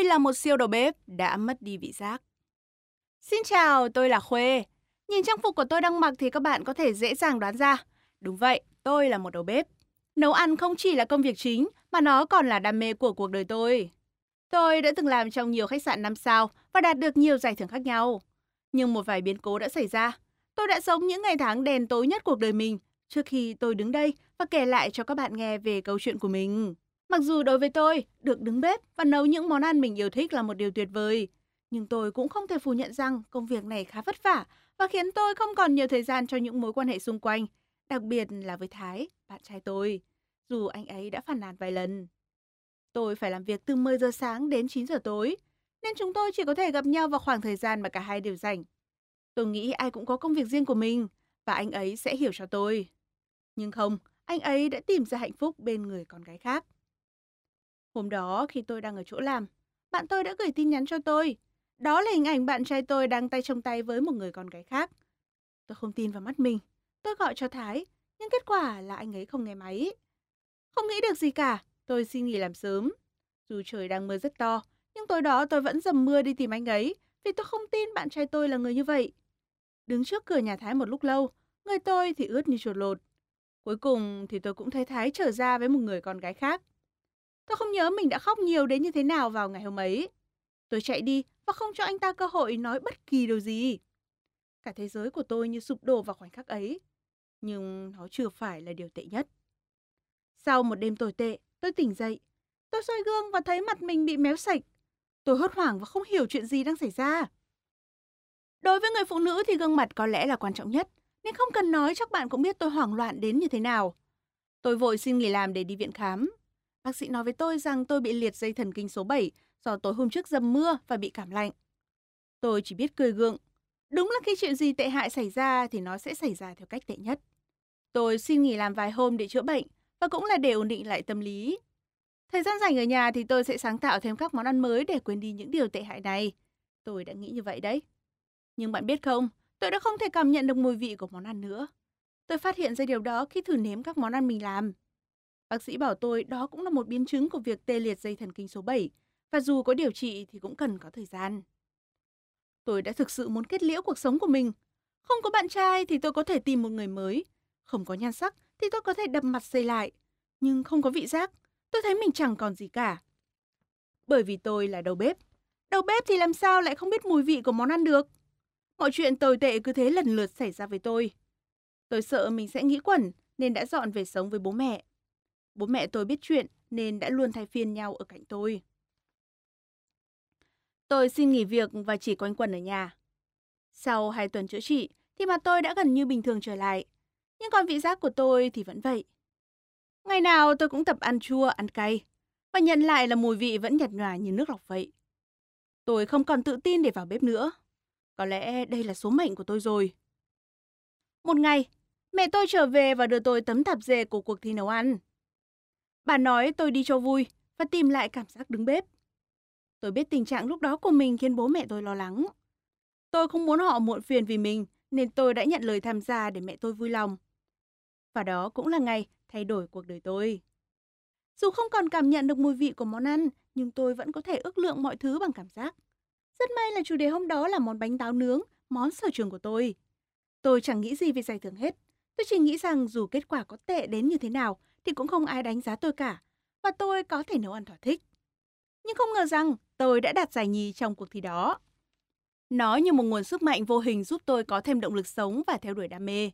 Tôi là một siêu đầu bếp đã mất đi vị giác. Xin chào, tôi là Khuê. Nhìn trang phục của tôi đang mặc thì các bạn có thể dễ dàng đoán ra. Đúng vậy, tôi là một đầu bếp. Nấu ăn không chỉ là công việc chính mà nó còn là đam mê của cuộc đời tôi. Tôi đã từng làm trong nhiều khách sạn 5 sao và đạt được nhiều giải thưởng khác nhau. Nhưng một vài biến cố đã xảy ra. Tôi đã sống những ngày tháng đèn tối nhất cuộc đời mình trước khi tôi đứng đây và kể lại cho các bạn nghe về câu chuyện của mình. Mặc dù đối với tôi, được đứng bếp và nấu những món ăn mình yêu thích là một điều tuyệt vời, nhưng tôi cũng không thể phủ nhận rằng công việc này khá vất vả và khiến tôi không còn nhiều thời gian cho những mối quan hệ xung quanh, đặc biệt là với Thái, bạn trai tôi, dù anh ấy đã phản nàn vài lần. Tôi phải làm việc từ 10 giờ sáng đến 9 giờ tối, nên chúng tôi chỉ có thể gặp nhau vào khoảng thời gian mà cả hai đều rảnh. Tôi nghĩ ai cũng có công việc riêng của mình và anh ấy sẽ hiểu cho tôi. Nhưng không, anh ấy đã tìm ra hạnh phúc bên người con gái khác. Hôm đó khi tôi đang ở chỗ làm, bạn tôi đã gửi tin nhắn cho tôi. Đó là hình ảnh bạn trai tôi đang tay trong tay với một người con gái khác. Tôi không tin vào mắt mình. Tôi gọi cho Thái, nhưng kết quả là anh ấy không nghe máy. Không nghĩ được gì cả, tôi xin nghỉ làm sớm. Dù trời đang mưa rất to, nhưng tối đó tôi vẫn dầm mưa đi tìm anh ấy, vì tôi không tin bạn trai tôi là người như vậy. Đứng trước cửa nhà Thái một lúc lâu, người tôi thì ướt như chuột lột. Cuối cùng thì tôi cũng thấy Thái trở ra với một người con gái khác. Tôi không nhớ mình đã khóc nhiều đến như thế nào vào ngày hôm ấy. Tôi chạy đi và không cho anh ta cơ hội nói bất kỳ điều gì. Cả thế giới của tôi như sụp đổ vào khoảnh khắc ấy. Nhưng nó chưa phải là điều tệ nhất. Sau một đêm tồi tệ, tôi tỉnh dậy. Tôi soi gương và thấy mặt mình bị méo sạch. Tôi hốt hoảng và không hiểu chuyện gì đang xảy ra. Đối với người phụ nữ thì gương mặt có lẽ là quan trọng nhất, nên không cần nói chắc bạn cũng biết tôi hoảng loạn đến như thế nào. Tôi vội xin nghỉ làm để đi viện khám. Bác sĩ nói với tôi rằng tôi bị liệt dây thần kinh số 7 do tối hôm trước dầm mưa và bị cảm lạnh. Tôi chỉ biết cười gượng. Đúng là khi chuyện gì tệ hại xảy ra thì nó sẽ xảy ra theo cách tệ nhất. Tôi xin nghỉ làm vài hôm để chữa bệnh và cũng là để ổn định lại tâm lý. Thời gian rảnh ở nhà thì tôi sẽ sáng tạo thêm các món ăn mới để quên đi những điều tệ hại này. Tôi đã nghĩ như vậy đấy. Nhưng bạn biết không, tôi đã không thể cảm nhận được mùi vị của món ăn nữa. Tôi phát hiện ra điều đó khi thử nếm các món ăn mình làm. Bác sĩ bảo tôi đó cũng là một biến chứng của việc tê liệt dây thần kinh số 7, và dù có điều trị thì cũng cần có thời gian. Tôi đã thực sự muốn kết liễu cuộc sống của mình. Không có bạn trai thì tôi có thể tìm một người mới. Không có nhan sắc thì tôi có thể đập mặt xây lại. Nhưng không có vị giác, tôi thấy mình chẳng còn gì cả. Bởi vì tôi là đầu bếp. Đầu bếp thì làm sao lại không biết mùi vị của món ăn được? Mọi chuyện tồi tệ cứ thế lần lượt xảy ra với tôi. Tôi sợ mình sẽ nghĩ quẩn nên đã dọn về sống với bố mẹ. Bố mẹ tôi biết chuyện nên đã luôn thay phiên nhau ở cạnh tôi. Tôi xin nghỉ việc và chỉ quanh quẩn ở nhà. Sau hai tuần chữa trị thì mặt tôi đã gần như bình thường trở lại. Nhưng còn vị giác của tôi thì vẫn vậy. Ngày nào tôi cũng tập ăn chua, ăn cay. Và nhận lại là mùi vị vẫn nhạt nhòa như nước lọc vậy. Tôi không còn tự tin để vào bếp nữa. Có lẽ đây là số mệnh của tôi rồi. Một ngày, mẹ tôi trở về và đưa tôi tấm tạp dề của cuộc thi nấu ăn. Bà nói tôi đi cho vui và tìm lại cảm giác đứng bếp. Tôi biết tình trạng lúc đó của mình khiến bố mẹ tôi lo lắng. Tôi không muốn họ muộn phiền vì mình nên tôi đã nhận lời tham gia để mẹ tôi vui lòng. Và đó cũng là ngày thay đổi cuộc đời tôi. Dù không còn cảm nhận được mùi vị của món ăn, nhưng tôi vẫn có thể ước lượng mọi thứ bằng cảm giác. Rất may là chủ đề hôm đó là món bánh táo nướng, món sở trường của tôi. Tôi chẳng nghĩ gì về giải thưởng hết. Tôi chỉ nghĩ rằng dù kết quả có tệ đến như thế nào thì cũng không ai đánh giá tôi cả, và tôi có thể nấu ăn thỏa thích. Nhưng không ngờ rằng tôi đã đạt giải nhì trong cuộc thi đó. Nó như một nguồn sức mạnh vô hình giúp tôi có thêm động lực sống và theo đuổi đam mê.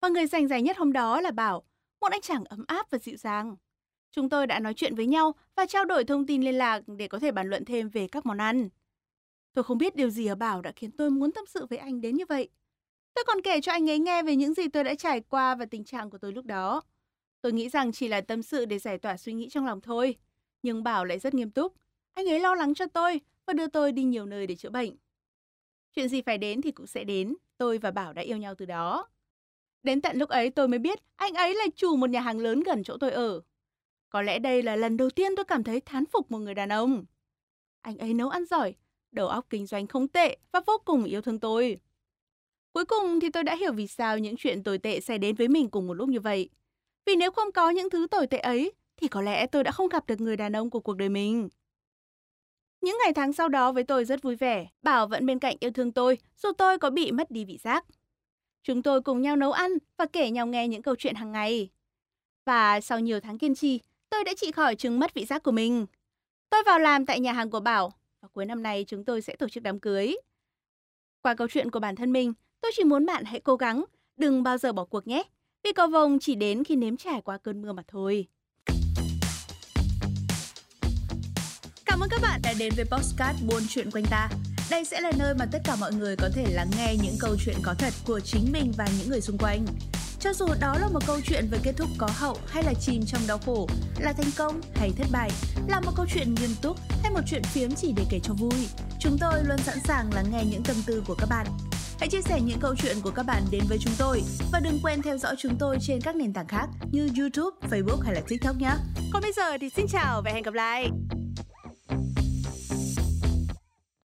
Và người giành giải nhất hôm đó là Bảo, một anh chàng ấm áp và dịu dàng. Chúng tôi đã nói chuyện với nhau và trao đổi thông tin liên lạc để có thể bàn luận thêm về các món ăn. Tôi không biết điều gì ở Bảo đã khiến tôi muốn tâm sự với anh đến như vậy. Tôi còn kể cho anh ấy nghe về những gì tôi đã trải qua và tình trạng của tôi lúc đó. Tôi nghĩ rằng chỉ là tâm sự để giải tỏa suy nghĩ trong lòng thôi. Nhưng Bảo lại rất nghiêm túc. Anh ấy lo lắng cho tôi và đưa tôi đi nhiều nơi để chữa bệnh. Chuyện gì phải đến thì cũng sẽ đến. Tôi và Bảo đã yêu nhau từ đó. Đến tận lúc ấy tôi mới biết anh ấy là chủ một nhà hàng lớn gần chỗ tôi ở. Có lẽ đây là lần đầu tiên tôi cảm thấy thán phục một người đàn ông. Anh ấy nấu ăn giỏi, đầu óc kinh doanh không tệ và vô cùng yêu thương tôi. Cuối cùng thì tôi đã hiểu vì sao những chuyện tồi tệ xảy đến với mình cùng một lúc như vậy. Vì nếu không có những thứ tồi tệ ấy, thì có lẽ tôi đã không gặp được người đàn ông của cuộc đời mình. Những ngày tháng sau đó với tôi rất vui vẻ, Bảo vẫn bên cạnh yêu thương tôi, dù tôi có bị mất đi vị giác. Chúng tôi cùng nhau nấu ăn và kể nhau nghe những câu chuyện hàng ngày. Và sau nhiều tháng kiên trì, tôi đã trị khỏi chứng mất vị giác của mình. Tôi vào làm tại nhà hàng của Bảo và cuối năm nay chúng tôi sẽ tổ chức đám cưới. Qua câu chuyện của bản thân mình, tôi chỉ muốn bạn hãy cố gắng, đừng bao giờ bỏ cuộc nhé. Vì cầu vồng chỉ đến khi nếm trải qua cơn mưa mà thôi. Cảm ơn các bạn đã đến với Postcard Buôn Chuyện Quanh Ta. Đây sẽ là nơi mà tất cả mọi người có thể lắng nghe những câu chuyện có thật của chính mình và những người xung quanh. Cho dù đó là một câu chuyện về kết thúc có hậu hay là chìm trong đau khổ, là thành công hay thất bại, là một câu chuyện nghiêm túc hay một chuyện phiếm chỉ để kể cho vui, chúng tôi luôn sẵn sàng lắng nghe những tâm tư của các bạn. Hãy chia sẻ những câu chuyện của các bạn đến với chúng tôi và đừng quên theo dõi chúng tôi trên các nền tảng khác như YouTube, Facebook hay là TikTok nhé. Còn bây giờ thì xin chào và hẹn gặp lại.